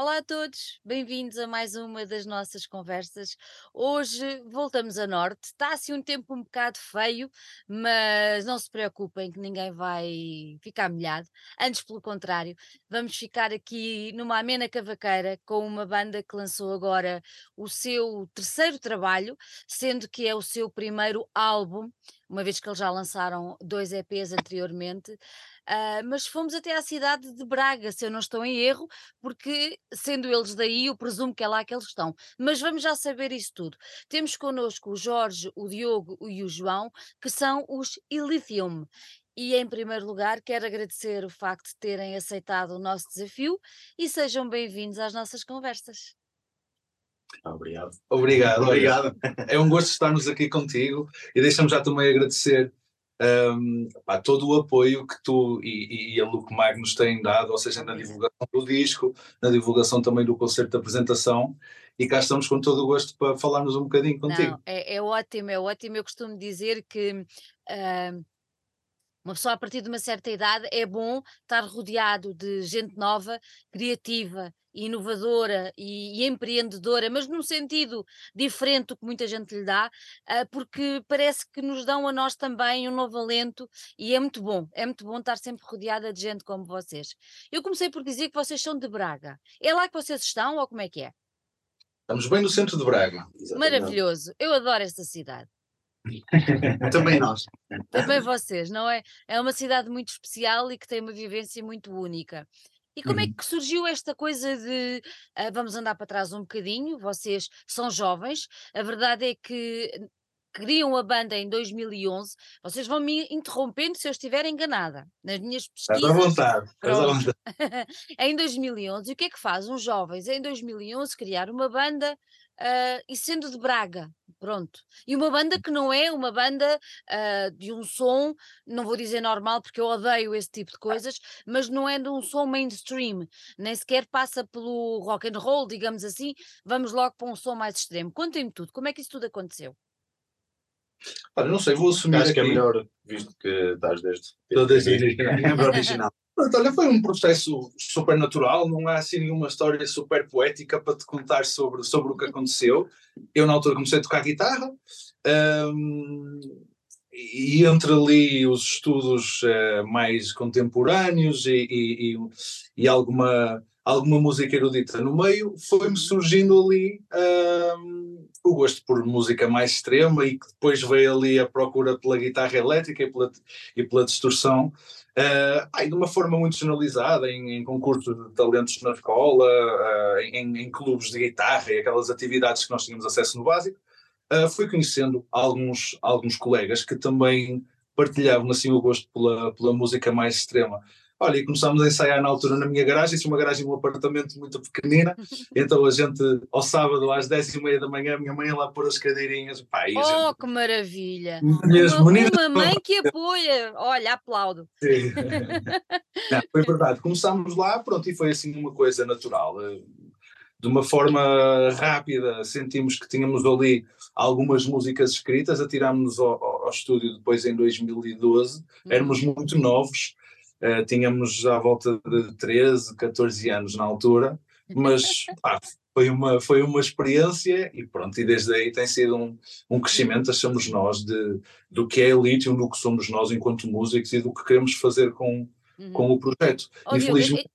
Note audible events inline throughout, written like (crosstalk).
Olá a todos, bem-vindos a mais uma das nossas conversas. Hoje voltamos a norte. Está assim um tempo um bocado feio, mas não se preocupem que ninguém vai ficar molhado. Antes, pelo contrário, vamos ficar aqui numa amena cavaqueira com uma banda que lançou agora o seu terceiro trabalho, sendo que é o seu primeiro álbum, uma vez que eles já lançaram dois EPs anteriormente. Ah, mas fomos até à cidade de Braga, se eu não estou em erro, porque sendo eles daí, eu presumo que é lá que eles estão. Mas vamos já saber isso tudo. Temos connosco o Jorge, o Diogo e o João, que são os Ilithium. E em primeiro lugar, quero agradecer o facto de terem aceitado o nosso desafio e sejam bem-vindos às nossas conversas. Obrigado. Obrigado, Obrigado. É um gosto estarmos aqui contigo e deixa-me já também agradecer um, pá, todo o apoio que tu e, e a Luke Mag nos têm dado, ou seja, na divulgação do disco, na divulgação também do concerto de apresentação. E cá estamos com todo o gosto para falarmos um bocadinho contigo. Não, é, é ótimo, é ótimo. Eu costumo dizer que. Uh, uma pessoa a partir de uma certa idade é bom estar rodeado de gente nova, criativa, inovadora e, e, empreendedora, mas num sentido diferente do que muita gente lhe dá, uh, porque parece que nos dão a nós também um novo alento e é muito bom, é muito bom estar sempre rodeada de gente como vocês. Eu comecei por dizer que vocês são de Braga. É lá que vocês estão ou como é que é? Estamos bem no centro de Braga. Exatamente. Maravilhoso, eu adoro esta cidade. (laughs) Também nós. Também vocês, não é? É uma cidade muito especial e que tem uma vivência muito única. E como é Uhum. que surgiu esta coisa de ah, vamos andar para trás um bocadinho? Vocês são jovens, a verdade é que criam a banda em 2011. Vocês vão me interrompendo se eu estiver enganada nas minhas Estás à pesquisas. vontade. (laughs) Estás à vontade. (laughs) em 2011. E o que é que faz uns jovens em 2011 criar uma banda ah, e sendo de Braga? Pronto. E uma banda que não é uma banda ah, de um som, não vou dizer normal porque eu odeio esse tipo de coisas, mas não é de um som mainstream, nem sequer passa pelo rock and roll, digamos assim. Vamos logo para um som mais extremo. Contem-me tudo, como é que isso tudo aconteceu? Olha, não sei, vou assumir Acho que é aqui. melhor, visto que estás desde. Estou desde membro original. Olha, foi um processo super natural, não há assim nenhuma história super poética para te contar sobre, sobre o que aconteceu. Eu, na altura, comecei a tocar guitarra, hum, e entre ali os estudos eh, mais contemporâneos e, e- e- e alguma, alguma música erudita no meio, foi-me surgindo ali hum, o gosto por música mais extrema e que depois veio ali a procura pela guitarra elétrica e pela, e pela distorção. Uh, de uma forma muito generalizada, em, em concursos de talentos na escola, uh, em, em clubes de guitarra e aquelas atividades que nós tínhamos acesso no básico, uh, fui conhecendo alguns, alguns colegas que também partilhavam assim o gosto pela, pela música mais extrema. Olha, e começámos a ensaiar na altura na minha garagem, isso é uma garagem um apartamento muito pequenina, (laughs) então a gente, ao sábado, às 10 e meia da manhã, a minha mãe ia lá pôr as cadeirinhas, pá, Oh, gente... que maravilha! Minhas Uma, uma mãe que apoia, olha, aplaudo. Sim. (laughs) Não, foi verdade. Começámos lá, pronto, e foi assim uma coisa natural. De uma forma rápida, sentimos que tínhamos ali algumas músicas escritas, atirámos-nos ao, ao- ao estúdio depois em 2012, éramos muito novos, eh, tínhamos à volta de 13, 14 anos na altura, mas (laughs) pá, foi, uma, foi uma experiência e pronto, e desde aí tem sido um, um crescimento, achamos nós, de, do que é a Lithium, do que somos nós enquanto músicos e do que queremos fazer com, Uhum. com o projeto. Diogo, Infelizmente,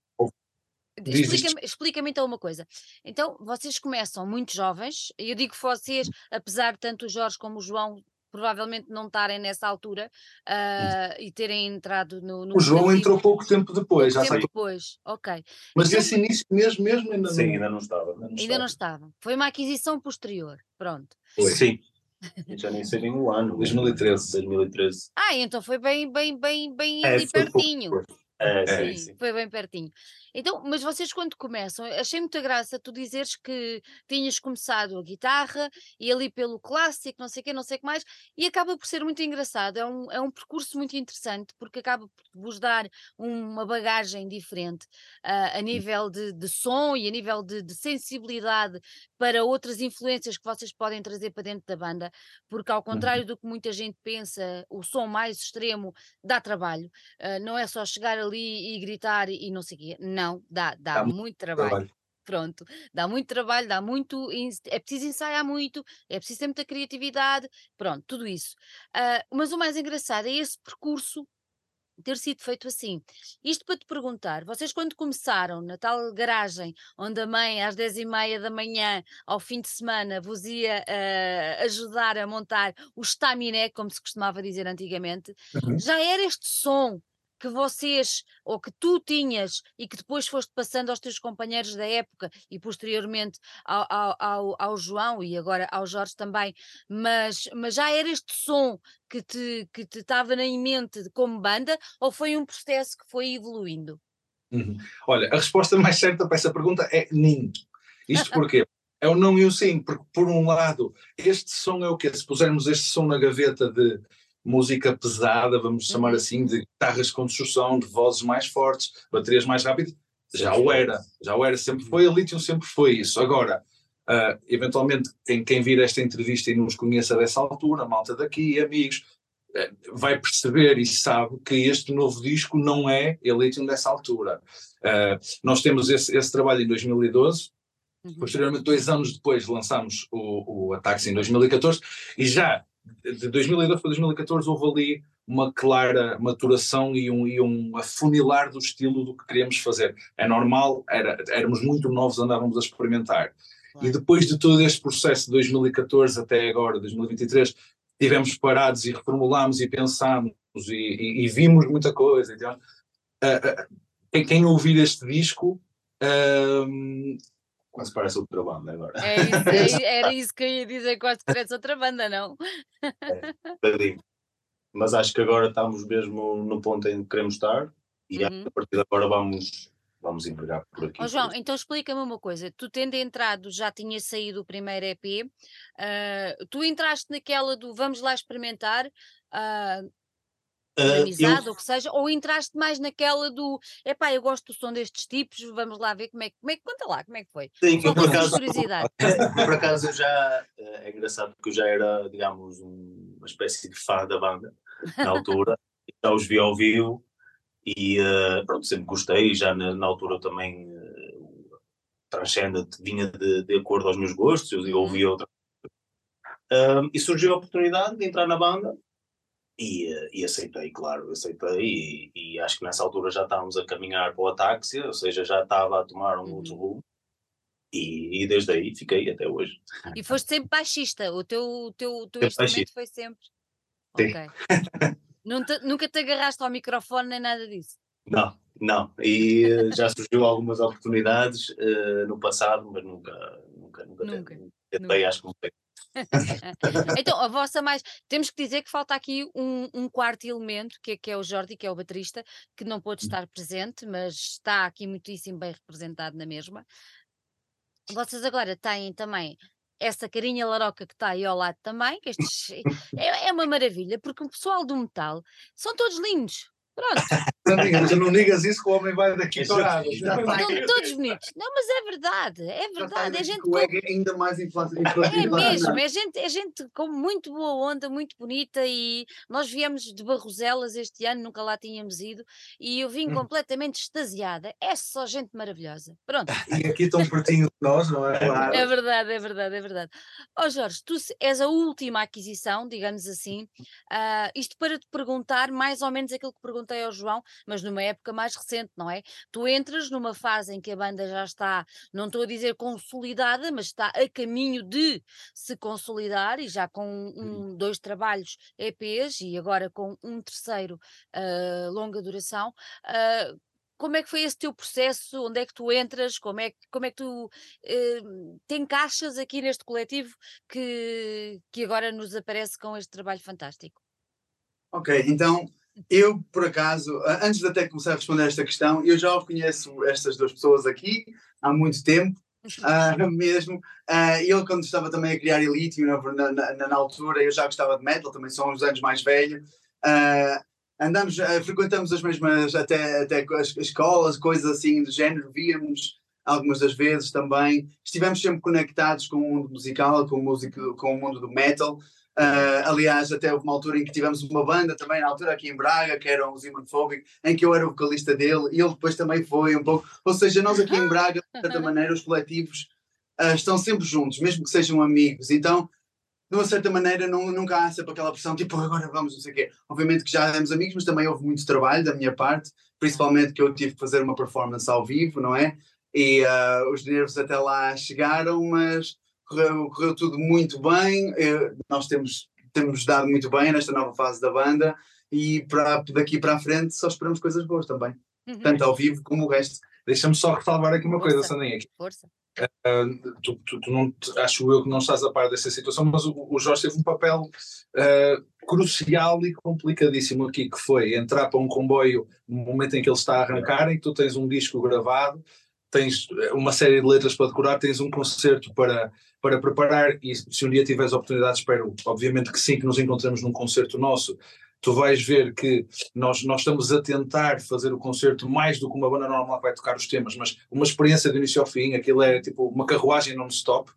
diz isto. Explica-me explica então uma coisa. Então, vocês começam muito jovens, e eu digo vocês, apesar de tanto o Jorge como o João provavelmente não estarem nessa altura ah, e terem entrado no, no o João entrou pouco tempo depois, já tempo depois, ok. mas Então- esse início mesmo, mesmo ainda Sim, não. ainda não estava. Ainda não estavam. Foi uma aquisição posterior, pronto. Foi. Sim. Já nem sei nem o ano. 2013. 2013. Ah, então foi bem, bem, bem, bem É, ali foi pertinho. depois. É, É, sim, Sim, sim. foi bem pertinho. Então, mas vocês quando começam, achei muita graça tu dizeres que tinhas começado a guitarra e ali pelo clássico, não sei o quê, não sei o que mais, e acaba por ser muito engraçado. É um, é um percurso muito interessante porque acaba por vos dar uma bagagem diferente ah, a nível de, de som e a nível de, de sensibilidade para outras influências que vocês podem trazer para dentro da banda, porque ao contrário do que muita gente pensa, o som mais extremo dá trabalho. Uh, não é só chegar ali e gritar e não sei o quê. Não, dá, dá Dá muito trabalho. Trabalho. Pronto, dá muito trabalho, dá muito, é preciso ensaiar muito, é preciso ter muita criatividade, pronto, tudo isso. Ah, mas o mais engraçado é esse percurso ter sido feito assim. Isto para te perguntar, vocês quando começaram na tal garagem, onde a mãe às dez e meia da manhã, ao fim de semana, vos ia ah, ajudar a montar o estaminé, como se costumava dizer antigamente, Uhum. já era este som que vocês, ou que tu tinhas e que depois foste passando aos teus companheiros da época e posteriormente ao, ao, ao, ao João e agora ao Jorge também, mas, mas já era este som que te que te estava em mente como banda ou foi um processo que foi evoluindo? Uhum. Olha, a resposta mais certa para essa pergunta é nem. Isto (laughs) porquê? É o não e o sim, porque por um lado, este som é o quê? Se pusermos este som na gaveta de música pesada, vamos chamar Uhum. assim, de guitarras com distorção, de vozes mais fortes, baterias mais rápidas, já o era, já o era, sempre foi, a Lithium sempre foi isso. Agora, ah, eventualmente, quem, quem vir esta entrevista e nos conheça dessa altura, malta daqui, amigos, eh, vai perceber e sabe que este novo disco não é Elysium dessa altura. Uh, nós temos esse, esse trabalho em 2012, Uhum. posteriormente, dois anos depois, lançamos o, o Ataques em 2014, e já de 2012 para 2014 houve ali uma clara maturação e um, e um afunilar do estilo do que queríamos fazer. É normal, era, éramos muito novos, andávamos a experimentar. E depois de todo este processo de 2014 até agora, 2023, tivemos parados e reformulámos e pensámos e, e- e vimos muita coisa. Então, ah, ah, quem, quem ouvir este disco, ahm, Quase parece outra banda agora. É isso, é (laughs) era isso que eu ia dizer, quase parece outra banda, não? Tadinho. Mas acho que agora estamos mesmo no ponto em que queremos estar e Uhum. a partir de agora vamos, vamos empregar por aqui. Ó João, então explica-me uma coisa, tu tendo entrado, já tinha saído o primeiro EP, ah, tu entraste naquela do vamos lá experimentar, ah, por amizade eu- ou que seja, ou entraste mais naquela do epá, eu gosto do som destes tipos, vamos lá ver como é que, como é que conta lá, como é que foi? Sim, Só por acaso, curiosidade. (laughs) por acaso eu já é engraçado porque eu já era, digamos, um- uma espécie de fã da banda na altura, já os vi ao vivo e eh, pronto, sempre gostei, já na, na altura também eh, o Transcendent vinha de, de acordo aos meus gostos, eu Uhum. ouvia outra Ahm, e surgiu a oportunidade de entrar na banda e, e aceitei, claro, aceitei e, e acho que nessa altura já estávamos a caminhar para o Atáxia, ou seja, já estava a tomar um Uhum. outro rumo e, e desde aí fiquei até hoje. E foste sempre baixista, o teu, o teu, o teu instrumento foi sempre. Sim. Ok. Não te- nunca te agarraste ao microfone nem nada disso. Não, não. E já surgiu algumas oportunidades eh, no passado, mas nunca, nunca, nunca, Nunca, tentei, nunca. acho que não sei. (laughs) Então, a vossa mais. Temos que dizer que falta aqui um, um quarto elemento, que é, que é o Jordi, que é o baterista, que não pôde estar presente, mas está aqui muitíssimo bem representado na mesma. Vocês agora têm também essa carinha laroca que está aí ao lado também, que estes, é, é uma maravilha, porque o pessoal do metal são todos lindos. Pronto, (laughs) não, digas, não digas isso que o homem vai daqui Já vai. estão todos bonitos. Não, mas é verdade, é verdade. É gente com ego ainda mais inflado. É mesmo, é gente, é gente com muito boa onda, muito bonita e nós viemos de Barroselas este ano, nunca lá tínhamos ido e eu vim Hum. completamente extasiada. É só gente maravilhosa. Pronto, E aqui tão pertinho de nós, não é? Claro. é verdade, é verdade, é verdade. Ó Jorge, tu se- és a última aquisição, digamos assim, ah, isto para te perguntar mais ou menos aquilo que perguntei ao João, mas numa época mais recente, não é? Tu entras numa fase em que a banda já está, não estou a dizer consolidada, mas está a caminho de se consolidar e já com um, dois trabalhos EPs e agora com um terceiro ah, longa duração. ah, como é que foi esse teu processo? Onde é que tu entras? Como é, que- como é que tu eh, te encaixas aqui neste coletivo que, que agora nos aparece com este trabalho fantástico? Ok, então eu, por acaso, antes de até começar a responder esta questão, eu já conheço estas duas pessoas aqui há muito tempo, (laughs) ah, mesmo. Ah, ele, quando estava também a criar Elite, na, na, na- altura, eu já gostava de metal, também sou uns anos mais velho. Ah, andamos, frequentamos as mesmas, até, até as escolas, coisas assim do género, víamos algumas das vezes também. Estivemos sempre conectados com o mundo musical, com o, músico, com o mundo do metal. Uh, aliás, até houve uma altura em que tivemos uma banda também, na altura aqui em Braga, que era o Zimonophobic, em que eu era o vocalista dele e ele depois também foi um pouco. Ou seja, nós aqui em Braga, de certa maneira, os coletivos uh, estão sempre juntos, mesmo que sejam amigos. Então, de uma certa maneira, não, nunca há sempre aquela pressão, tipo, (laughs) agora vamos, não sei o quê. Obviamente que já éramos amigos, mas também houve muito trabalho da minha parte, principalmente que eu tive que fazer uma performance ao vivo, não é? E uh, os nervos até lá chegaram, mas correu, correu tudo muito bem. Eu, nós temos, temos dado muito bem nesta nova fase da banda e para, daqui para a frente só esperamos coisas boas também, uhum. tanto ao vivo como o resto. Deixa-me só ressalvar aqui uma Força. coisa, Sandinha. Força. Uh, tu, tu, tu, não, acho eu que não estás a par dessa situação, mas o, o Jorge teve um papel uh, crucial e complicadíssimo aqui, que foi entrar para um comboio no momento em que ele está a arrancar, em que tu tens um disco gravado, tens uma série de letras para decorar, tens um concerto para, para preparar e se um dia tiveres a oportunidade, espero obviamente que sim, que nos encontremos num concerto nosso, tu vais ver que nós, nós estamos a tentar fazer o concerto mais do que uma banda normal que vai tocar os temas, mas uma experiência do início ao fim, aquilo é tipo uma carruagem non-stop,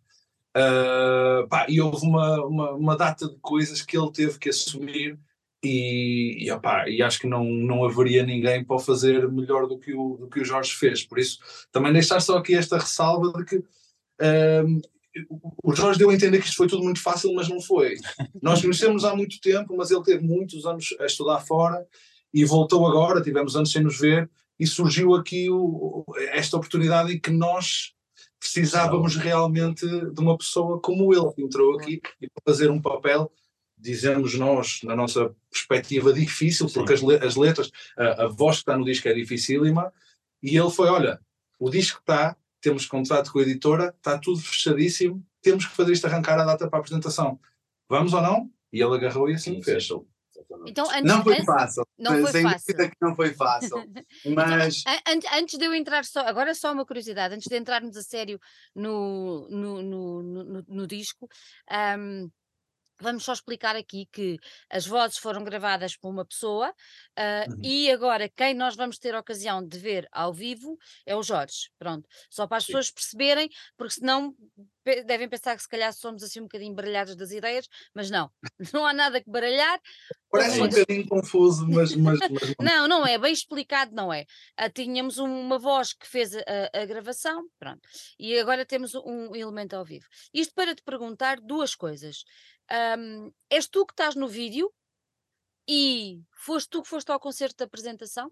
uh, e houve uma, uma, uma data de coisas que ele teve que assumir e, e, opa, e, acho que não, não haveria ninguém para fazer melhor do que, o, do que o Jorge fez. Por isso, também deixar só aqui esta ressalva de que um, o Jorge deu a entender que isto foi tudo muito fácil, mas não foi. Nós conhecemos há muito tempo, mas ele teve muitos anos a estudar fora e voltou agora, tivemos anos sem nos ver, e surgiu aqui o, esta oportunidade em que nós precisávamos realmente de uma pessoa como ele, que entrou aqui e para fazer um papel dizemos nós, na nossa perspectiva, difícil, porque as, as, letras, a, a, voz que está no disco é dificílima, e ele foi: olha, o disco está, temos contrato com a editora, está tudo fechadíssimo, temos que fazer isto arrancar a data para a apresentação. Vamos ou não? E ele agarrou e assim fez. Então, antes, não foi antes, fácil. Não foi fácil. que não foi fácil. (laughs) Mas... Então, antes de eu entrar só, agora só uma curiosidade, antes de entrarmos a sério no, no, no, no, no disco, um, Vamos só explicar aqui que as vozes foram gravadas por uma pessoa uh, uhum. e agora quem nós vamos ter a ocasião de ver ao vivo é o Jorge. Pronto, só para as Sim. pessoas perceberem, porque senão devem pensar que se calhar somos assim um bocadinho baralhados das ideias, mas não, (laughs) não há nada que baralhar. Parece um bocadinho confuso, mas, mas, mas, (laughs) Não, não é, bem explicado não é. Uh, tínhamos uma voz que fez a, a, gravação, pronto, e agora temos um elemento ao vivo. Isto para te perguntar duas coisas. Um, és tu que estás no vídeo e foste tu que foste ao concerto de apresentação?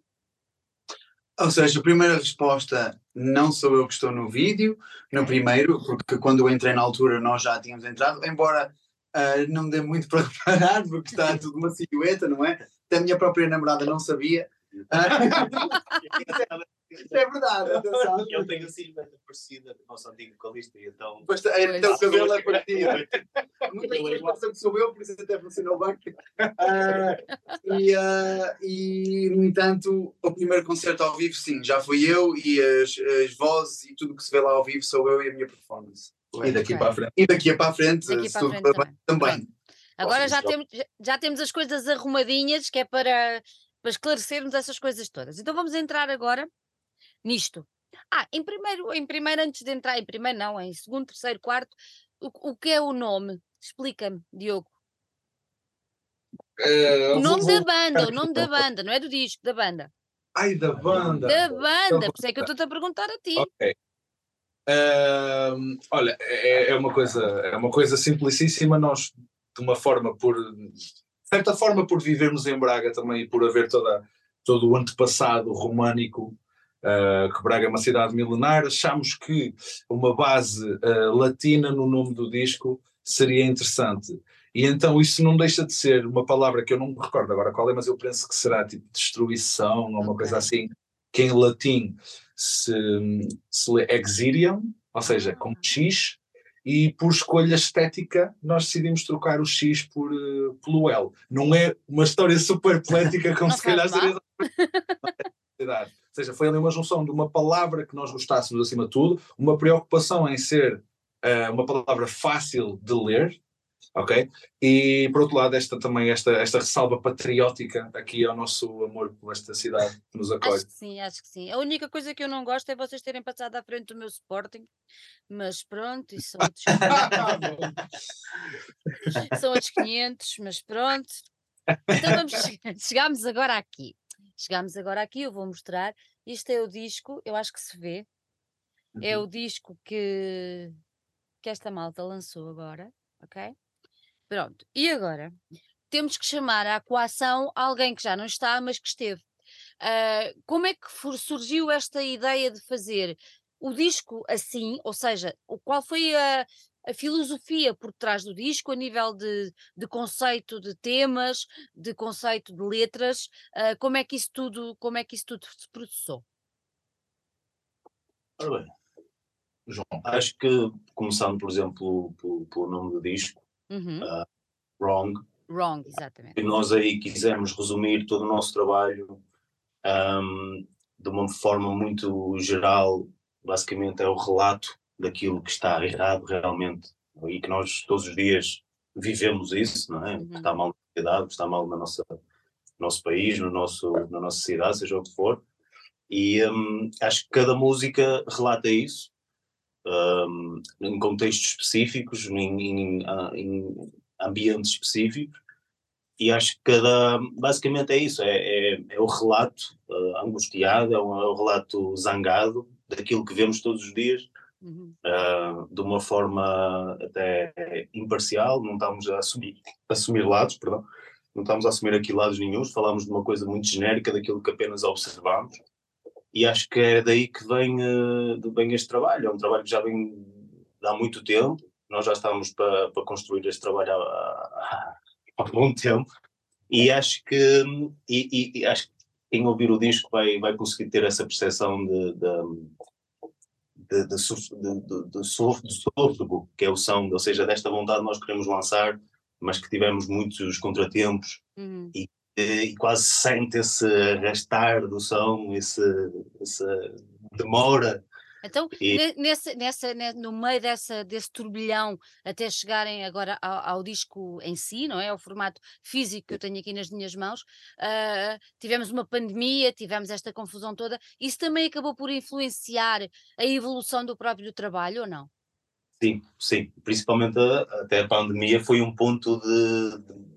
Ou seja, a primeira resposta, não sou eu que estou no vídeo, no primeiro, porque quando eu entrei na altura nós já tínhamos entrado, embora uh, não dê muito (laughs) para reparar, porque está tudo uma silhueta, não é? Até a minha própria namorada não sabia. (laughs) É verdade, atenção. Ele tem a silhueta parecida do nosso antigo vocalista, e então. Pois, é, então o cabelo é parecido. Muitas pessoas pensam que sou eu, por isso até funcionou bem. Uh, e, uh, e, no entanto, o primeiro concerto ao vivo, sim, já fui eu e as, as vozes e tudo que se vê lá ao vivo sou eu e a minha performance. E daqui okay. para a frente. E daqui para a frente, daqui para a frente também. também. Agora já temos, já temos as coisas arrumadinhas, que é para, para esclarecermos essas coisas todas. Então vamos entrar agora nisto. Ah, em primeiro, em primeiro, antes de entrar, em primeiro não, em segundo, terceiro, quarto, o, o que é o nome? Explica-me, Diogo. Uh, o nome vou... da banda, o nome da banda, não é do disco, da banda. Ai, da banda. Da banda, por isso é que eu estou-te a perguntar a ti. Ok. Uh, olha, é, é, uma coisa, é uma coisa simplicíssima, nós de uma forma por, de certa forma por vivermos em Braga também e por haver toda, todo o antepassado românico uh, que Braga é uma cidade milenar, achamos que uma base uh, latina no nome do disco seria interessante. E então isso não deixa de ser uma palavra que eu não me recordo agora qual é, mas eu penso que será tipo destruição ou uma okay. coisa assim, que em latim se, se lê exirium, ou seja, com ah. X, e por escolha estética nós decidimos trocar o X por, uh, pelo L. Não é uma história super poética como se calhar seria (laughs) ou seja, foi ali uma junção de uma palavra que nós gostássemos acima de tudo, uma preocupação em ser uh, uma palavra fácil de ler, ok? E por outro lado, esta também, esta, esta ressalva patriótica aqui ao nosso amor por esta cidade que nos acolhe. Acho que sim, acho que sim. A única coisa que eu não gosto é vocês terem passado à frente do meu Sporting, mas pronto, isso são outros, (laughs) são outros 500, mas pronto. Então vamos, (laughs) che- chegámos agora aqui. Chegámos agora aqui, eu vou mostrar. Isto é o disco, eu acho que se vê. É Uhum. o disco que, que esta malta lançou agora, ok? Pronto. E agora? Temos que chamar à coação alguém que já não está, mas que esteve. Ah, como é que for- surgiu esta ideia de fazer o disco assim? Ou seja, qual foi a, a filosofia por trás do disco a nível de, de conceito de temas, de conceito de letras? Ah, como é que isso tudo, como é que isso tudo se processou? Ora bem, João, acho que começando, por exemplo, pelo, pelo nome do disco, Uhum. Wrong, Wrong, exatamente. e nós aí quisemos resumir todo o nosso trabalho ahm, de uma forma muito geral, basicamente é o relato daquilo que está errado realmente, e que nós todos os dias vivemos isso, não é? Uhum. que está mal na sociedade, que está mal na nossa, no nosso país, no nosso, na nossa cidade, seja o que for. E hum, acho que cada música relata isso, hum, em contextos específicos, em, em, em ambientes específicos, e acho que cada. Basicamente é isso: é, é, é o relato ah, angustiado, é o, é o relato zangado daquilo que vemos todos os dias, Uhum. ah, de uma forma até imparcial, não estamos a assumir, assumir lados, perdão. Não estamos a assumir aqui lados nenhums, falamos de uma coisa muito genérica, daquilo que apenas observamos, e acho que é daí que vem, eh, de- vem este trabalho. É um trabalho que já vem há muito tempo. Nós já estamos para, construir este trabalho há, há, algum tempo. E acho que, e- e acho que quem ouvir o disco vai, vai conseguir ter essa percepção de, de, de, de, de, sôfrego, que é o som, ou seja, desta vontade nós queremos lançar, mas que tivemos muitos contratempos Uhum. e, e quase sente esse arrastar do som, esse, essa demora. Então, E- ne- nessa, nessa, ne- no meio dessa, desse turbilhão, até chegarem agora ao, ao disco em si, não é? Ao formato físico que eu tenho aqui nas minhas mãos, ah, tivemos uma pandemia, tivemos esta confusão toda. Isso também acabou por influenciar a evolução do próprio trabalho, ou não? Sim, sim, principalmente a- até a pandemia foi um ponto de, de,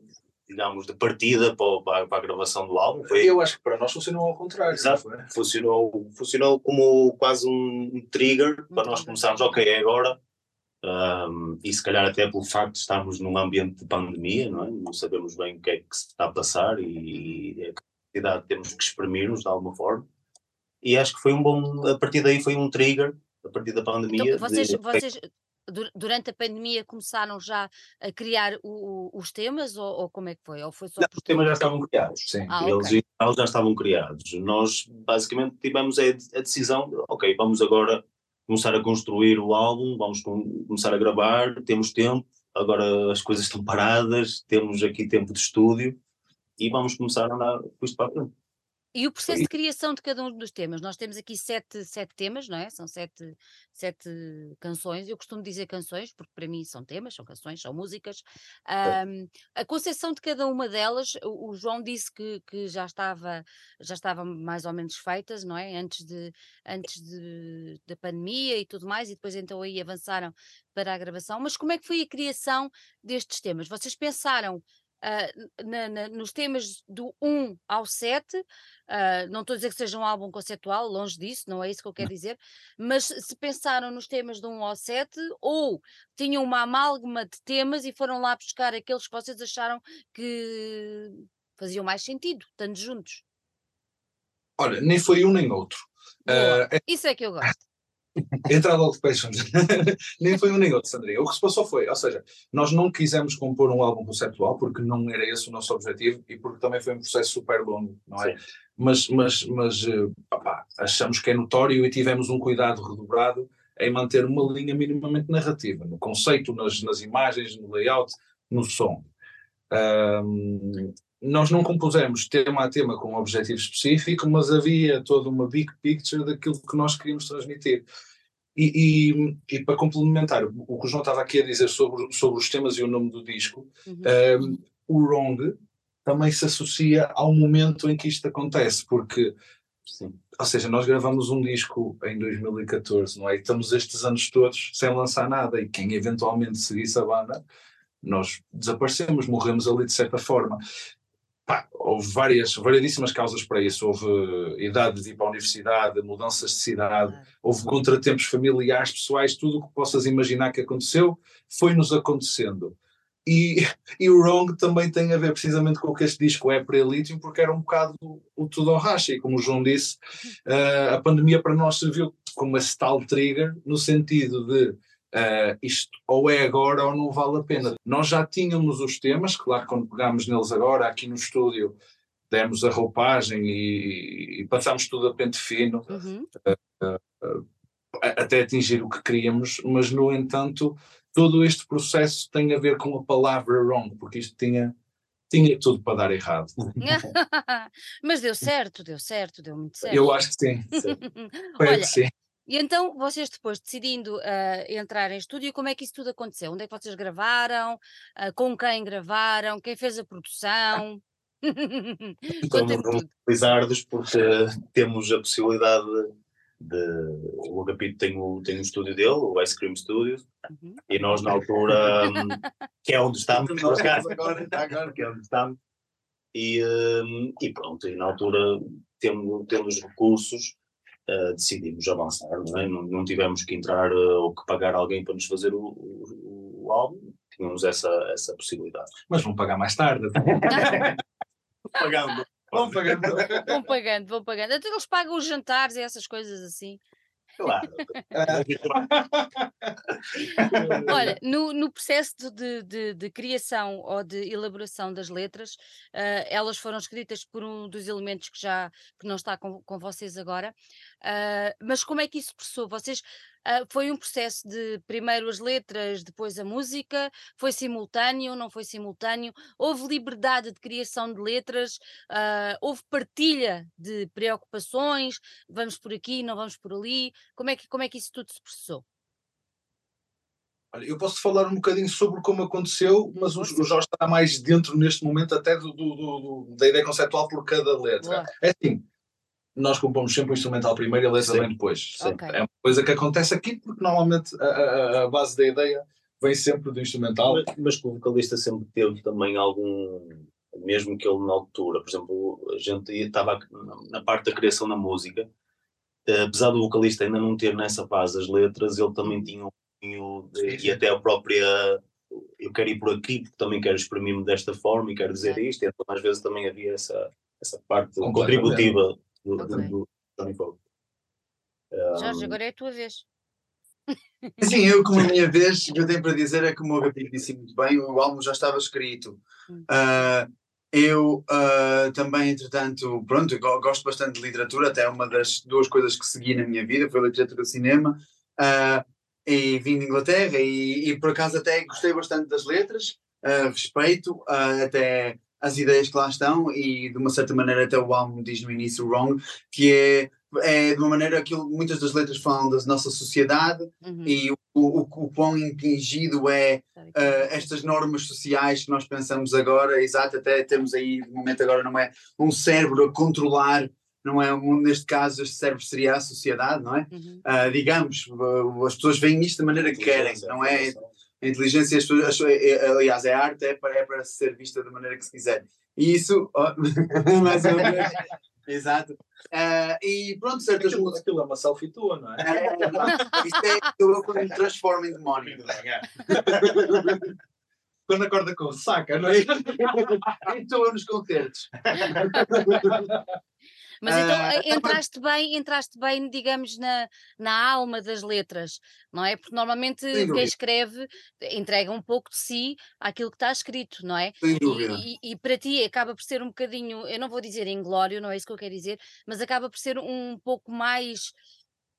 digamos, de partida para, para, a- para a gravação do álbum. Foi, Eu acho que para nós funcionou ao contrário. Exato. funcionou, funcionou como quase um, trigger para nós começarmos, ok, é agora. Um, e se calhar até pelo facto de estarmos num ambiente de pandemia, não é? Não sabemos bem o que é que se está a passar e, e a capacidade temos que exprimir-nos de alguma forma. E acho que foi um bom, a partir daí foi um trigger, a partir da pandemia. Então, vocês, de- vocês durante a pandemia começaram já a criar o- o- os temas, ou, ou como é que foi? Ou foi só Não, os temas já estavam criados. Sim. Ah, Eles ok. em geral já estavam criados. Nós basicamente tivemos a, a decisão de, ok, vamos agora começar a construir o álbum, vamos com- começar a gravar, temos tempo, agora as coisas estão paradas, temos aqui tempo de estúdio e vamos começar a andar com isto para a frente. E o processo de criação de cada um dos temas? Nós temos aqui sete, sete temas, não é? São sete, sete canções. Eu costumo dizer canções, porque para mim são temas, são canções, são músicas. Ahm, a concepção de cada uma delas, o, o João disse que, que já, estava, já estava mais ou menos feitas, não é? Antes, de, antes de, da pandemia e tudo mais, e depois então aí avançaram para a gravação. Mas como é que foi a criação destes temas? Vocês pensaram ah, na- na- nos temas do 1 ao 7, ah, não estou a dizer que seja um álbum conceptual, longe disso, não é isso que eu quero dizer, mas se pensaram nos temas do 1 ao 7 ou tinham uma amálgama de temas e foram lá buscar aqueles que vocês acharam que faziam mais sentido, estando juntos. Olha, nem foi um nem outro. Ah, Isso é que eu gosto. Entrar logo de. (laughs) Nem foi um nem outro, Sandrinha. O que se passou foi, ou seja, nós não quisemos compor um álbum conceptual porque não era esse o nosso objetivo e porque também foi um processo super longo, não é? Sim. Mas, mas, mas eh, opá, achamos que é notório e tivemos um cuidado redobrado em manter uma linha minimamente narrativa, no conceito, nas, nas imagens, no layout, no som. Ahm, nós não compusemos tema a tema com um objetivo específico, mas havia toda uma big picture daquilo que nós queríamos transmitir. E, e, e, para complementar o que o João estava aqui a dizer sobre, sobre os temas e o nome do disco, uhum. um, o wrong também se associa ao momento em que isto acontece, porque, Sim. ou seja, nós gravamos um disco em 2014, não é? E estamos estes anos todos sem lançar nada, e quem eventualmente seguisse a banda, nós desaparecemos, morremos ali de certa forma. Pá, houve várias, variedíssimas causas para isso. Houve idade de ir para a universidade, mudanças de cidade, houve contratempos familiares, pessoais, tudo o que possas imaginar que aconteceu, foi-nos acontecendo. E, e o Wrong também tem a ver precisamente com o que este disco é para Elitium, porque era um bocado o tudo ao racha, e como o João disse, uh, a pandemia para nós serviu como esse tal trigger, no sentido de uh, isto ou é agora ou não vale a pena. Nós já tínhamos os temas, claro, quando pegámos neles agora, aqui no estúdio, demos a roupagem e, e passámos tudo a pente fino, uhum. uh, até atingir o que queríamos, mas no entanto todo este processo tem a ver com a palavra wrong, porque isto tinha, tinha tudo para dar errado. (laughs) Mas deu certo, deu certo, deu muito certo. Eu acho que sim. (laughs) sim. (laughs) Olha, que sim. E então, vocês depois decidindo uh, entrar em estúdio, como é que isso tudo aconteceu? Onde é que vocês gravaram? Uh, com quem gravaram? Quem fez a produção? Estamos muito felizardos porque temos a possibilidade de, o Agapito tem o, tem o estúdio dele, o Ice Cream Studios, uhum. e nós na altura, hum, (laughs) que é onde estamos, nós agora, agora, que é onde estamos, e, um, e pronto, e na altura temos, temos recursos, uh, decidimos avançar, não, é? não, não, tivemos que entrar uh, ou que pagar alguém para nos fazer o, o, o álbum, tínhamos essa, essa possibilidade. Mas vão pagar mais tarde. (laughs) Pagando. Vão pagando. vão pagando, vão pagando. Até eles pagam os jantares e essas coisas assim. Claro. (laughs) Olha, no, no processo de, de, de, criação ou de elaboração das letras, uh, elas foram escritas por um dos elementos que já que não está com, com vocês agora. Uh, mas como é que isso processou? Vocês Uh, foi um processo de primeiro as letras, depois a música, foi simultâneo, não foi simultâneo, houve liberdade de criação de letras, uh, houve partilha de preocupações, vamos por aqui, não vamos por ali, como é que, como é que isso tudo se processou? Eu posso falar um bocadinho sobre como aconteceu, mas o, o Jorge está mais dentro neste momento até do, do, do, da ideia conceptual por cada letra. Boa. É assim, nós compomos sempre o instrumental primeiro e a letra vem depois. Okay. É uma coisa que acontece aqui porque normalmente a, a, a base da ideia vem sempre do instrumental. Mas, mas que o vocalista sempre teve também algum, mesmo que ele na altura, por exemplo, a gente estava na parte da criação da música, eh, apesar do vocalista ainda não ter nessa fase as letras, ele também tinha um pouquinho, e até a própria eu quero ir por aqui porque também quero exprimir-me desta forma e quero dizer isto, então às vezes também havia essa, essa parte contributiva do, do, Johnny Jorge, agora é a tua vez. Sim, eu como a minha vez, o que eu tenho para dizer é que o meu Agapito disse muito bem, o álbum já estava escrito. Uh, eu uh, também, entretanto, pronto, gosto bastante de literatura, até uma das duas coisas que segui na minha vida foi a literatura e cinema. Uh, e vim de Inglaterra e, e, por acaso até gostei bastante das letras, respeito até as ideias que lá estão e de uma certa maneira até o álbum diz no início Wrong, que é, é de uma maneira aquilo muitas das letras falam da nossa sociedade uhum. e o, o, o quão impingido é uh, estas normas sociais que nós pensamos agora, exato, até temos aí, de momento agora não é um cérebro a controlar não é um, neste caso este cérebro seria a sociedade, não é? Uhum. Uh, digamos, as pessoas veem isto da maneira que querem, não é? A inteligência, as pessoas, é, é, aliás, é arte, é para, é para ser vista da maneira que se quiser. E isso, oh, (laughs) mais uma vez, exato. Uh, e pronto, certas músicas. Aquilo é uma selfie tua, não é? é, é, é Isto é eu quando me transformo em demónio. (laughs) quando acorda com saca, não é? Estou eu nos concertos. Mas então uh, entraste bem, entraste bem, digamos, na, na alma das letras, não é? Porque normalmente quem escreve entrega um pouco de si àquilo que está escrito, não é? Sem dúvida. E, e, e, para ti acaba por ser um bocadinho, eu não vou dizer inglório, não é isso que eu quero dizer, mas acaba por ser um pouco mais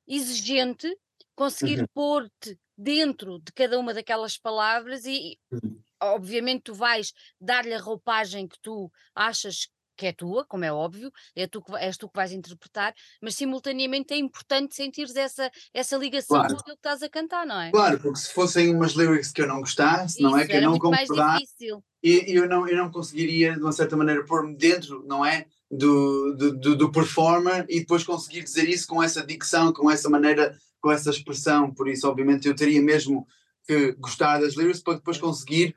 exigente conseguir uhum. pôr-te dentro de cada uma daquelas palavras e, uhum. obviamente, tu vais dar-lhe a roupagem que tu achas que é tua, como é óbvio, é tu que, és tu que vais interpretar, mas simultaneamente é importante sentires essa, essa ligação Claro. com aquilo que estás a cantar, não é? Claro, porque se fossem umas lyrics que eu não gostasse, não é? Isso, Que eu não difícil. e eu não, eu não conseguiria, de uma certa maneira, pôr-me dentro, não é? Do, do, do, do performer e depois conseguir dizer isso com essa dicção, com essa maneira, com essa expressão. Por isso, obviamente, eu teria mesmo que gostar das lyrics para depois conseguir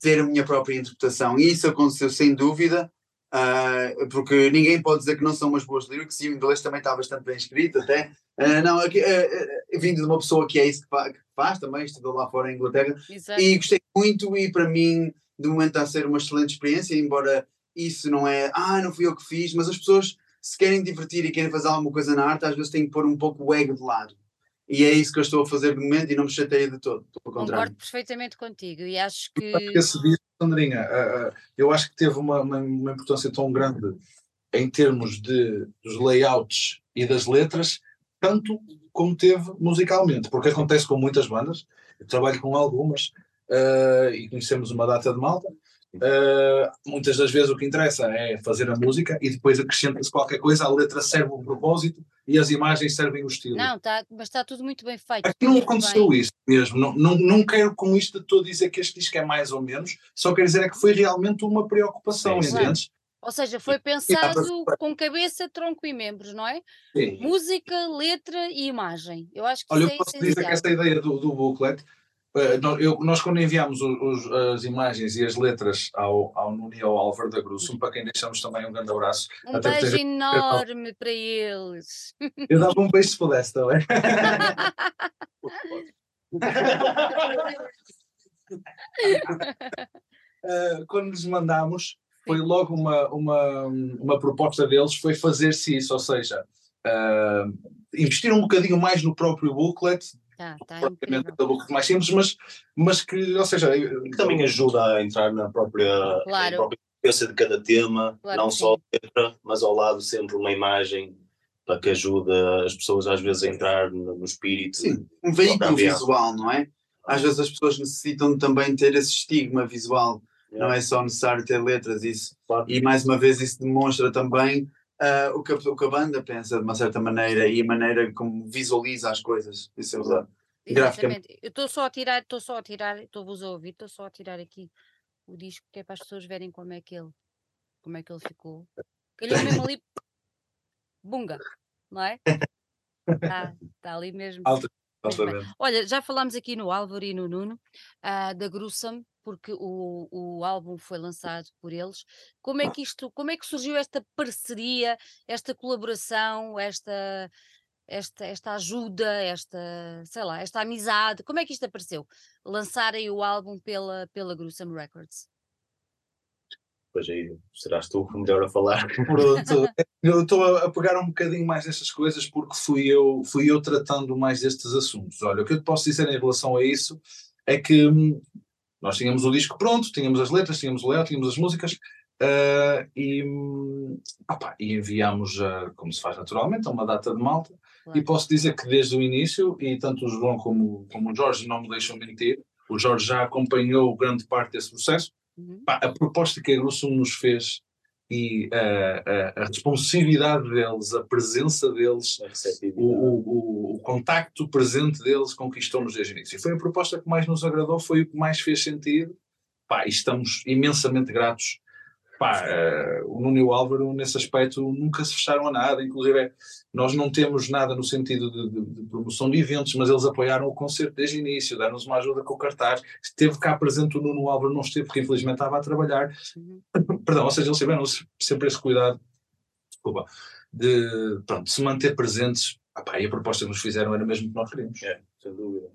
ter a minha própria interpretação. E isso aconteceu sem dúvida, ah, porque ninguém pode dizer que não são umas boas lyrics e o inglês também está bastante bem escrito, até. Ah, não, aqui, ah, vindo de uma pessoa que é isso que fa- que faz também, estudou lá fora em Inglaterra, Exato. e gostei muito e para mim de momento está a ser uma excelente experiência, embora isso não é, ah, não fui eu que fiz, mas as pessoas se querem divertir e querem fazer alguma coisa na arte, às vezes têm que pôr um pouco o ego de lado. E é isso que eu estou a fazer de momento e não me chateia de todo, pelo Concordo contrário. perfeitamente contigo e acho que. Acho que Sandrinha, ah, ah, eu acho que teve uma, uma, uma importância tão grande em termos de, dos layouts e das letras, tanto como teve musicalmente, porque acontece com muitas bandas, eu trabalho com algumas ah, e conhecemos uma data de malta. Ah, muitas das vezes o que interessa é fazer a música e depois acrescenta-se qualquer coisa, a letra serve um propósito e as imagens servem o estilo. Não, tá, mas está tudo muito bem feito. Aqui não aconteceu bem. isso mesmo. Não, não, não quero com isto de todo dizer que este disco é mais ou menos, só quero dizer é que foi realmente uma preocupação, Sim? Ou seja, foi pensado com cabeça, tronco e membros, não é? Sim. Música, letra e imagem. Eu acho que Olha, eu é posso dizer que essa ideia do, do booklet, eu- nós quando enviámos o- os- as imagens e as letras ao, ao Nuno e ao Álvaro da Grussum, para quem deixamos também um grande abraço, Um até beijo ter- enorme para eles. eu dava um beijo se pudesse também. (laughs) Eh, quando lhes mandámos, foi logo uma, uma, uma proposta deles, foi fazer-se isso, ou seja, eh, investir um bocadinho mais no próprio booklet, Tá, tá propriamente incrível. booklet mais simples, mas, mas que, ou seja, que também ajuda a entrar na própria, Claro. própria cabeça de cada tema, Claro não só letra, mas ao lado sempre uma imagem para que ajude as pessoas às vezes a entrar no, no espírito. Sim, um veículo visual, não é? Às vezes as pessoas necessitam também ter esse estigma visual, não é só necessário ter letras, isso. Claro. E mais uma vez isso demonstra também ah, o, que a, o que a banda pensa de uma certa maneira e a maneira como visualiza as coisas. Isso é verdade. Graficamente. Exatamente. Eu estou só a tirar, estou só a tirar, estou-vos a ouvir, estou só a tirar aqui o disco que é para as pessoas verem como é que ele, como é que ele ficou. Calhou mesmo ali, bunga, não é? Está (laughs) tá ali mesmo. Alta- Olha, já falámos aqui no Álvaro e no Nuno, ah, da Gruesome, porque o, o álbum foi lançado por eles. Como é que isto, como é que surgiu esta parceria, esta colaboração, esta, esta, esta ajuda, esta, sei lá, esta amizade? Como é que isto apareceu? Lançarem o álbum pela, pela Gruesome Records. Depois aí serás tu o melhor a falar. (laughs) Pronto, eu estou a, pegar um bocadinho mais nessas coisas porque fui eu, fui eu tratando mais destes assuntos. Olha, o que eu te posso dizer em relação a isso é que hum, nós tínhamos o disco pronto, tínhamos as letras, tínhamos o layout, tínhamos as músicas ah, e, hum, opá, e enviámos, como se faz naturalmente, a uma data de malta. Claro. E posso dizer que desde o início, e tanto o João como, como o Jorge não me deixam mentir, o Jorge já acompanhou grande parte desse processo. Uhum. A proposta que a Grussum nos fez e eh, a, a responsabilidade deles, a presença deles, A o, o, o, o contacto presente deles conquistou-nos desde o início. Foi a proposta que mais nos agradou, foi o que mais fez sentido. Pá, e estamos imensamente gratos. Pá, eh, o Nuno e o Álvaro, nesse aspecto, nunca se fecharam a nada. Inclusive, nós não temos nada no sentido de, de- de promoção de eventos, mas eles apoiaram o concerto desde o início, deram-nos uma ajuda com o cartaz. Esteve cá presente o Nuno Álvaro, não esteve, porque infelizmente estava a trabalhar. Perdão, ou seja, eles tiveram sempre esse cuidado, desculpa, de pronto, se manter presentes. Ah, pá, e a proposta que nos fizeram era mesmo que nós queríamos. É, sem dúvida.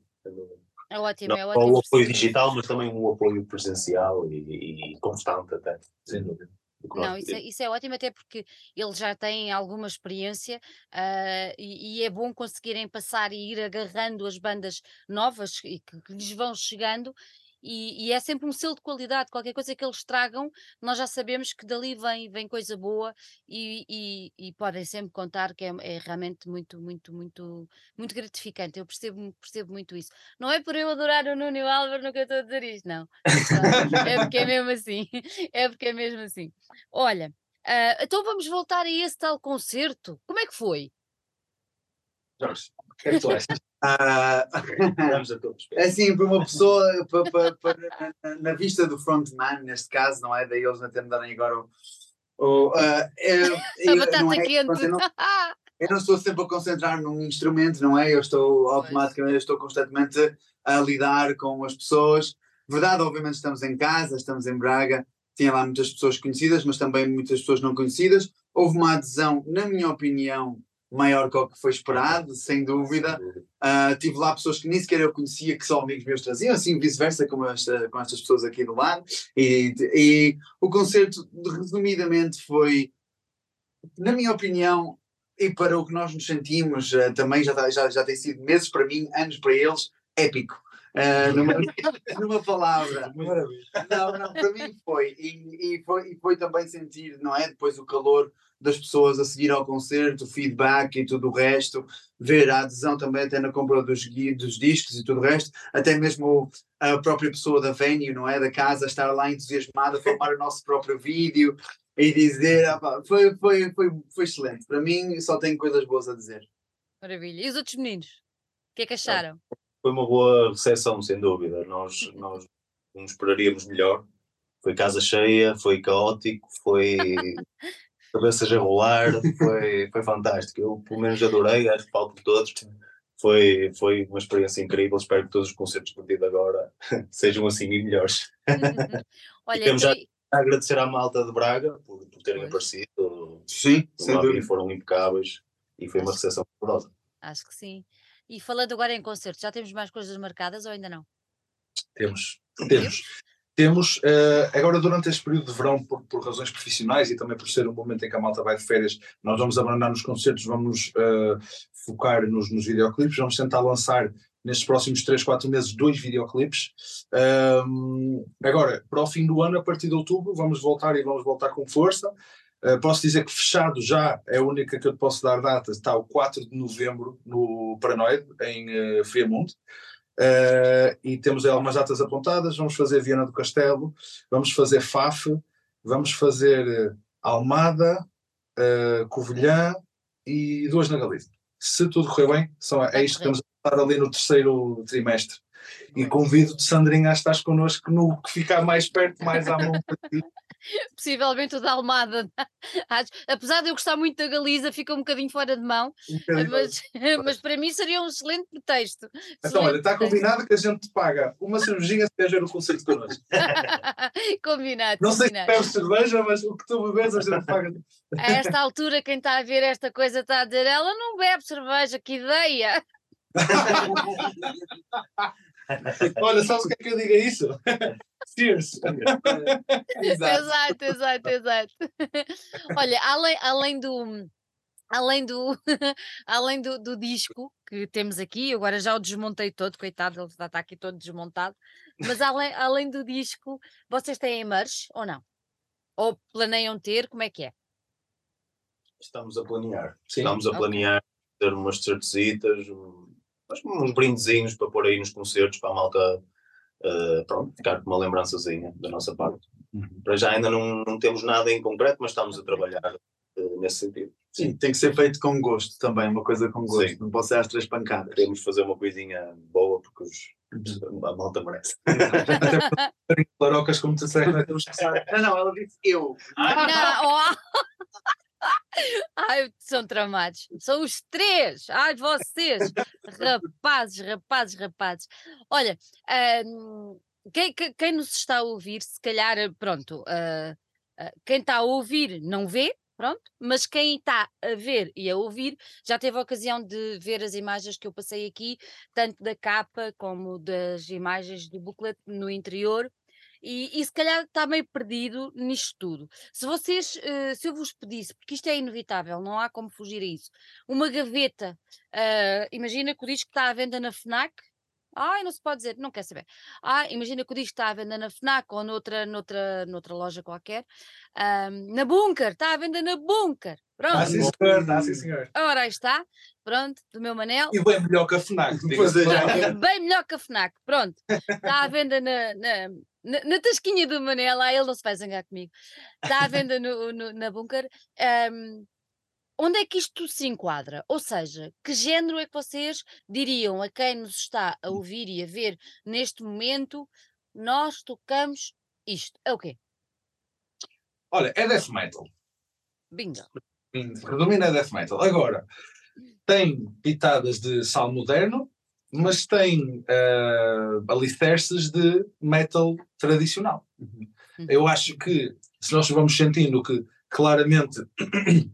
Dúvida. É ótimo, Não é ótimo. o apoio digital, mas também um apoio presencial e, e constante até. Sem dúvida. Que nós Não, isso é, isso é ótimo, até porque eles já têm alguma experiência ah, e, e é bom conseguirem passar e ir agarrando as bandas novas e que, que lhes vão chegando. E, e é sempre um selo de qualidade, qualquer coisa que eles tragam, nós já sabemos que dali vem, vem coisa boa e, e- e podem sempre contar que é, é realmente muito, muito, muito, muito gratificante. Eu percebo, percebo muito isso. Não é por eu adorar o Nuno Álvaro no que eu estou a dizer isto, não. É porque é mesmo assim. (laughs) É porque é mesmo assim. Olha, Ah, então vamos voltar a esse tal concerto. Como é que foi? Jorge, que é que tu achas? Ah, (laughs) Vamos a todos. É assim, para uma pessoa, para, para- para- na, na vista do frontman, neste caso, não é? Daí eles até me darem agora o. o ah, eu, (laughs) A eu- batata não é? quente. Não, (laughs) eu não estou sempre a concentrar num instrumento, não é? Eu estou automaticamente, eu estou constantemente a lidar com as pessoas. Verdade, obviamente, estamos em casa, estamos em Braga, tinha lá muitas pessoas conhecidas, mas também muitas pessoas não conhecidas. Houve uma adesão, na minha opinião, maior que o que foi esperado, sem dúvida. Uh, tive lá pessoas que nem sequer eu conhecia, que só amigos meus traziam, assim vice-versa, como esta, com estas pessoas aqui do lado. E, e o concerto, resumidamente, foi, na minha opinião, e para o que nós nos sentimos, uh, também já, tá- já, já tem sido meses para mim, anos para eles, épico. Uh, (laughs) numa, numa palavra. Não, não, para mim foi. E, e foi. e foi também sentir, não é? Depois o calor das pessoas a seguir ao concerto, o feedback e tudo o resto, ver a adesão também até na compra dos, dos discos e tudo o resto, até mesmo a própria pessoa da venue, não é? Da casa, estar lá entusiasmada, filmar o nosso próprio vídeo e dizer, ah pá, foi, foi, foi, foi excelente. Para mim, só tenho coisas boas a dizer. Maravilha. E os outros meninos? O que é que acharam? Foi uma boa recepção, sem dúvida. Nós, nós não esperaríamos melhor. Foi casa cheia, foi caótico, foi (laughs) cabeças a rolar, foi, foi fantástico. Eu, pelo menos, adorei, acho que falo por todos. Foi, foi uma experiência incrível. Espero que todos os concertos a partir de agora (laughs) sejam assim e melhores. (laughs) Olha, temos já- e- Agradecer à malta de Braga por, por terem Pois. aparecido. Sim, sem dúvida. foram impecáveis e foi uma recepção poderosa. acho que sim. E falando agora em concertos, já temos mais coisas marcadas ou ainda não? Temos, temos. Temos, eh, agora durante este período de verão, por, por razões profissionais e também por ser um momento em que a malta vai de férias, nós vamos abandonar nos concertos, vamos eh, focar nos, nos videoclipes, vamos tentar lançar nestes próximos 3, 4 meses dois videoclipes. Ahm, agora, para o fim do ano, a partir de outubro, vamos voltar e vamos voltar com força. Eh, posso dizer que fechado já, é a única que eu te posso dar data, está o 4 de novembro no Paranoide, em eh, Friamundo. Uh, e temos aí algumas datas apontadas. Vamos fazer Viana do Castelo, vamos fazer Faf, vamos fazer eh, Almada, uh, Covilhã e duas na Galiza. Se tudo correr bem, são, é isto que estamos a estar ali no terceiro trimestre. E convido-te, Sandrinha, a estar connosco no que ficar mais perto, mais à mão para ti. (laughs) Possivelmente o da Almada. (laughs) Acho- Apesar de eu gostar muito da Galiza, fica um bocadinho fora de mão, Um mas, (laughs) mas para mim seria um excelente pretexto. Então, olha, Excelente está pretexto. combinado que a gente te paga uma cervejinha se viajar o concerto connosco. combinado, Não sei se combinado. bebes cerveja, mas o que tu bebes a gente paga. A esta altura, quem está a ver esta coisa está a dizer: ela não bebe cerveja, que ideia! (laughs) Olha, sabes o que é que eu digo a isso? (laughs) Cheers! Exato, exato, exato. Olha, além, além do. Além do, (laughs) além do, do disco que temos aqui, agora já o desmontei todo, coitado, ele já está aqui todo desmontado. Mas além, além do disco, vocês têm merch ou não? Ou planeiam ter? Como é que é? Estamos a planear. Sim. Estamos a planear ter umas um- mas uns brindezinhos para pôr aí nos concertos para a malta eh, pronto, ficar com uma lembrançazinha da nossa parte. Uhum. Para já ainda não, não temos nada em concreto, mas estamos a trabalhar eh, nesse sentido. Sim, tem que ser feito com gosto também, uma coisa com gosto. Sim. Não pode ser às três pancadas. Queremos fazer uma coisinha boa porque os, a malta merece. Larocas, (laughs) como tu disseste, nós temos que. Não, não, ela disse eu. Não, oh! Ai, são tramados. São os três. Ai, vocês. Rapazes, rapazes, rapazes. Olha, ahm, quem, quem- nos está a ouvir, se calhar, pronto, ah, ah, quem está a ouvir não vê, pronto, mas quem está a ver e a ouvir já teve a ocasião de ver as imagens que eu passei aqui, tanto da capa como das imagens do booklet no interior. E, e se calhar está meio perdido nisto tudo. Se vocês, eh, se eu vos pedisse, porque isto é inevitável, não há como fugir a isso, uma gaveta, ah, imagina que o disco está à venda na FNAC, ai, não se pode dizer, não quer saber. Ah, imagina que o disco está à venda na FNAC ou noutra, noutra, noutra loja qualquer, ah, na Bunker, está à venda na Bunker, pronto, Ah, sim, senhor, está, sim, senhor. ora aí está, pronto, do meu Manel, E bem melhor que a FNAC. Pois é. é (laughs) bem melhor que a FNAC, pronto. Está à venda na, na, na, na tasquinha do Manel, ah, ele não se vai zangar comigo. Está à venda no, no- na Bunker. Ahm, onde é que isto se enquadra? Ou seja, que género é que vocês diriam a quem nos está a ouvir e a ver neste momento? Nós tocamos isto. É o quê? Olha, é death metal. Bingo. É death metal. Agora, tem pitadas de sal moderno, mas tem eh, alicerces de metal tradicional. Eu acho que, se nós vamos sentindo que claramente (clears throat)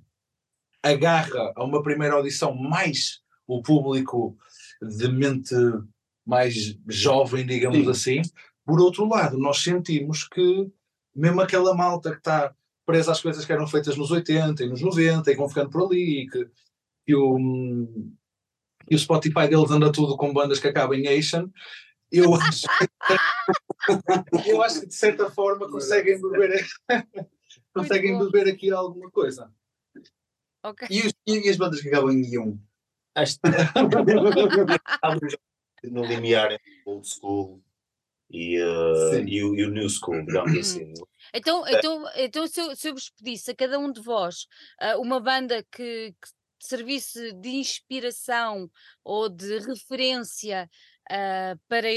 agarra a uma primeira audição mais o público de mente mais jovem, digamos Sim. assim, por outro lado, nós sentimos que mesmo aquela malta que está presa às coisas que eram feitas nos 80 e nos 90 e vão ficando por ali e que, que o, e o Spotify deles anda tudo com bandas que acabam em Asian, eu acho, (laughs) eu acho que de certa forma conseguem beber, conseguem beber aqui alguma coisa. Ok. E, os- e as bandas que acabam em um? Acho que estamos no limiar entre o old school e, Sim. e, o, e o new school, digamos assim. Então, então, então se, eu, se eu vos pedisse a cada um de vós ah, uma banda que, que servisse de inspiração ou de referência ah, para,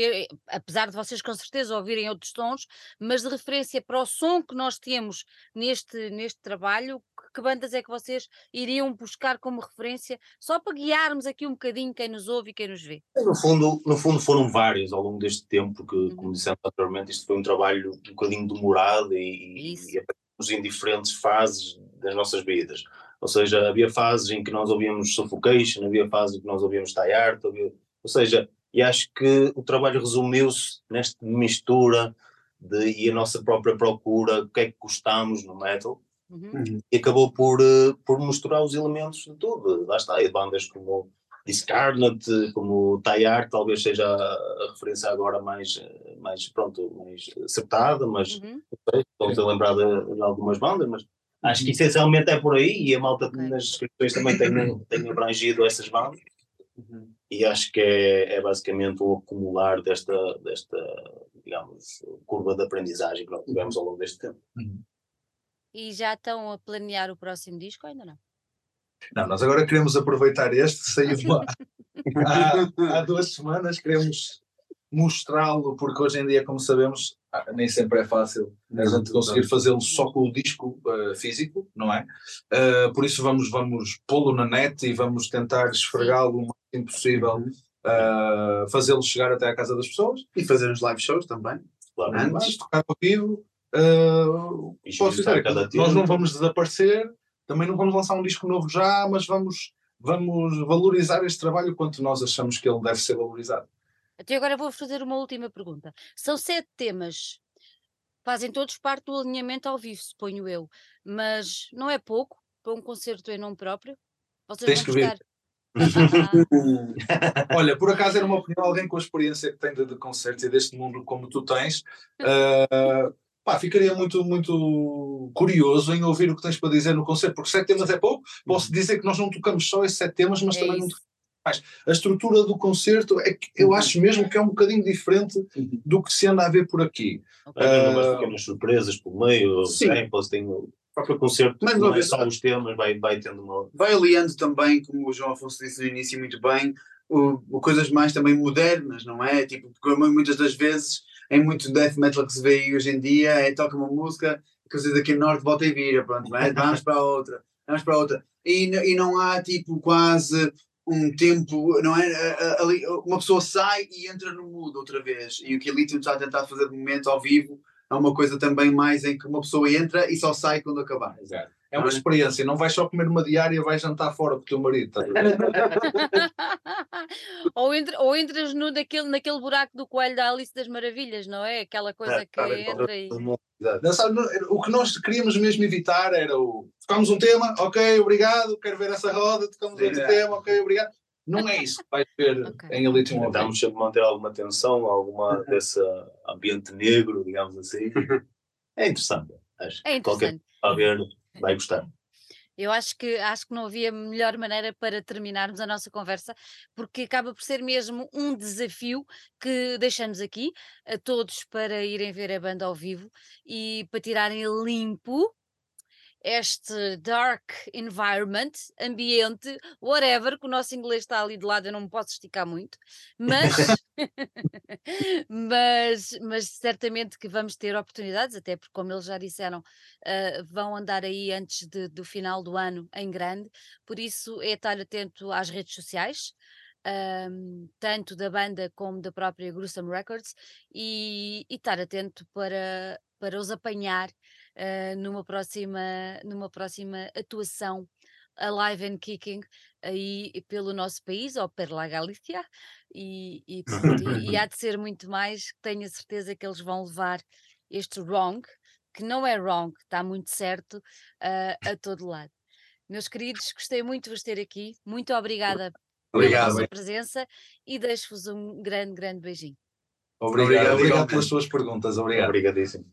apesar de vocês com certeza ouvirem outros tons, mas de referência para o som que nós temos neste, neste trabalho, que, que bandas é que vocês iriam buscar como referência, só para guiarmos aqui um bocadinho quem nos ouve e quem nos vê? No fundo, no fundo foram vários ao longo deste tempo, porque, Uhum. como dissemos anteriormente, isto foi um trabalho um bocadinho demorado e, Isso. e em diferentes fases das nossas vidas. Ou seja, havia fases em que nós ouvíamos Suffocation, havia fases em que nós ouvíamos Tie Art, havia- ou seja, e acho que o trabalho resumiu-se nesta mistura de, e a nossa própria procura, o que é que gostamos no metal, Uhum. e acabou por, eh, por misturar os elementos de tudo. Lá está, e bandas como Discarnate, como Tie Art, talvez seja a referência agora mais, eh, mais pronto, mais acertada, mas Uhum. estamos a lembrar de, de algumas bandas, mas acho que essencialmente é por aí e a malta Ok. nas descrições também tem, tem abrangido essas bandas e acho que é, é basicamente um acumular desta, desta, digamos, curva de aprendizagem que nós tivemos ao longo deste tempo. E já estão a planear o próximo disco ou ainda não? Não, nós agora queremos aproveitar este, saiu de lá há, há duas semanas, queremos mostrá-lo, porque hoje em dia, como sabemos, nem sempre é fácil a gente conseguir fazê-lo só com o disco ah, físico, não é? Ah, por isso vamos, vamos pô-lo na net e vamos tentar esfregá-lo o máximo possível, ah, fazê-lo chegar até à casa das pessoas. E fazer os live shows também. Claro, Antes. Tocar ao vivo. posso dizer nós não vamos desaparecer, também não vamos lançar um disco novo já, mas vamos, vamos valorizar este trabalho quanto nós achamos que ele deve ser valorizado. Até agora vou fazer uma última pergunta. São sete temas, fazem todos parte do alinhamento ao vivo, suponho eu, mas não é pouco para um concerto em nome próprio? Vocês Tens vão que ver. buscar. (laughs) (laughs) Olha, por acaso era uma opinião, alguém com a experiência que tem de, de concertos e deste mundo como tu tens, ah, pá, ficaria muito, muito curioso em ouvir o que tens para dizer no concerto, porque sete temas é pouco, posso dizer que nós não tocamos só esses sete temas, mas É também não isso. tocamos mais. A estrutura do concerto é que eu acho mesmo que é um bocadinho diferente do que se anda a ver por aqui. umas Ah, pequenas surpresas pelo meio, Sim. samples, tem o próprio concerto, Mais não uma é vez, só os temas, vai, vai tendo uma. Vai aliando também, como o João Afonso disse no início muito bem, o, o coisas mais também modernas, não é? Tipo, porque muitas das vezes em muito death metal que se vê aí hoje em dia é toca uma música, coisa daqui no norte volta e vira, pronto, é? vamos para a outra, vamos para outra. E, e não há tipo quase um tempo, não é? Ali, uma pessoa sai e entra no mood outra vez. E o que a Lithium está a tentar fazer de momento ao vivo é uma coisa também mais em que uma pessoa entra e só sai quando acabar. É uma experiência, não vais só comer uma diária, vais jantar fora com o teu marido. (laughs) ou, entra- ou entras no, naquele, naquele buraco do coelho da Alice das Maravilhas, não é? Aquela coisa que entra e. Não, sabe, o que nós queríamos mesmo evitar era o tocamos um tema, ok, obrigado, quero ver essa roda, tocamos Sim, outro é. tema, ok, obrigado. Não é isso que vais ver (laughs) Ok. em Elite One Tentamos sempre manter alguma tensão, alguma desse ambiente negro, digamos assim. (laughs) É interessante. Acho É que qualquer interessante. a ver vai gostar. Eu acho que, acho que não havia melhor maneira para terminarmos a nossa conversa, porque acaba por ser mesmo um desafio que deixamos aqui a todos para irem ver a banda ao vivo e para tirarem limpo este dark environment, ambiente, whatever, que o nosso inglês está ali de lado, eu não me posso esticar muito, mas, (laughs) (laughs) mas, mas certamente que vamos ter oportunidades, até porque, como eles já disseram, uh, vão andar aí antes de, do final do ano em grande, por isso é estar atento às redes sociais. Um, tanto da banda como da própria Gruesome Records e, e estar atento para, para os apanhar uh, numa, próxima, numa próxima atuação Alive and Kicking aí pelo nosso país ou pela Galícia e, e, e, e há (laughs) de ser muito mais, tenho a certeza que eles vão levar este wrong, que não é wrong, está muito certo uh, a todo lado. Meus queridos, gostei muito de vos ter aqui, muito obrigada Obrigado, pela vossa presença e deixo-vos um grande, grande beijinho. Obrigado, obrigado, obrigado pelas suas perguntas. Obrigado. Obrigadíssimo.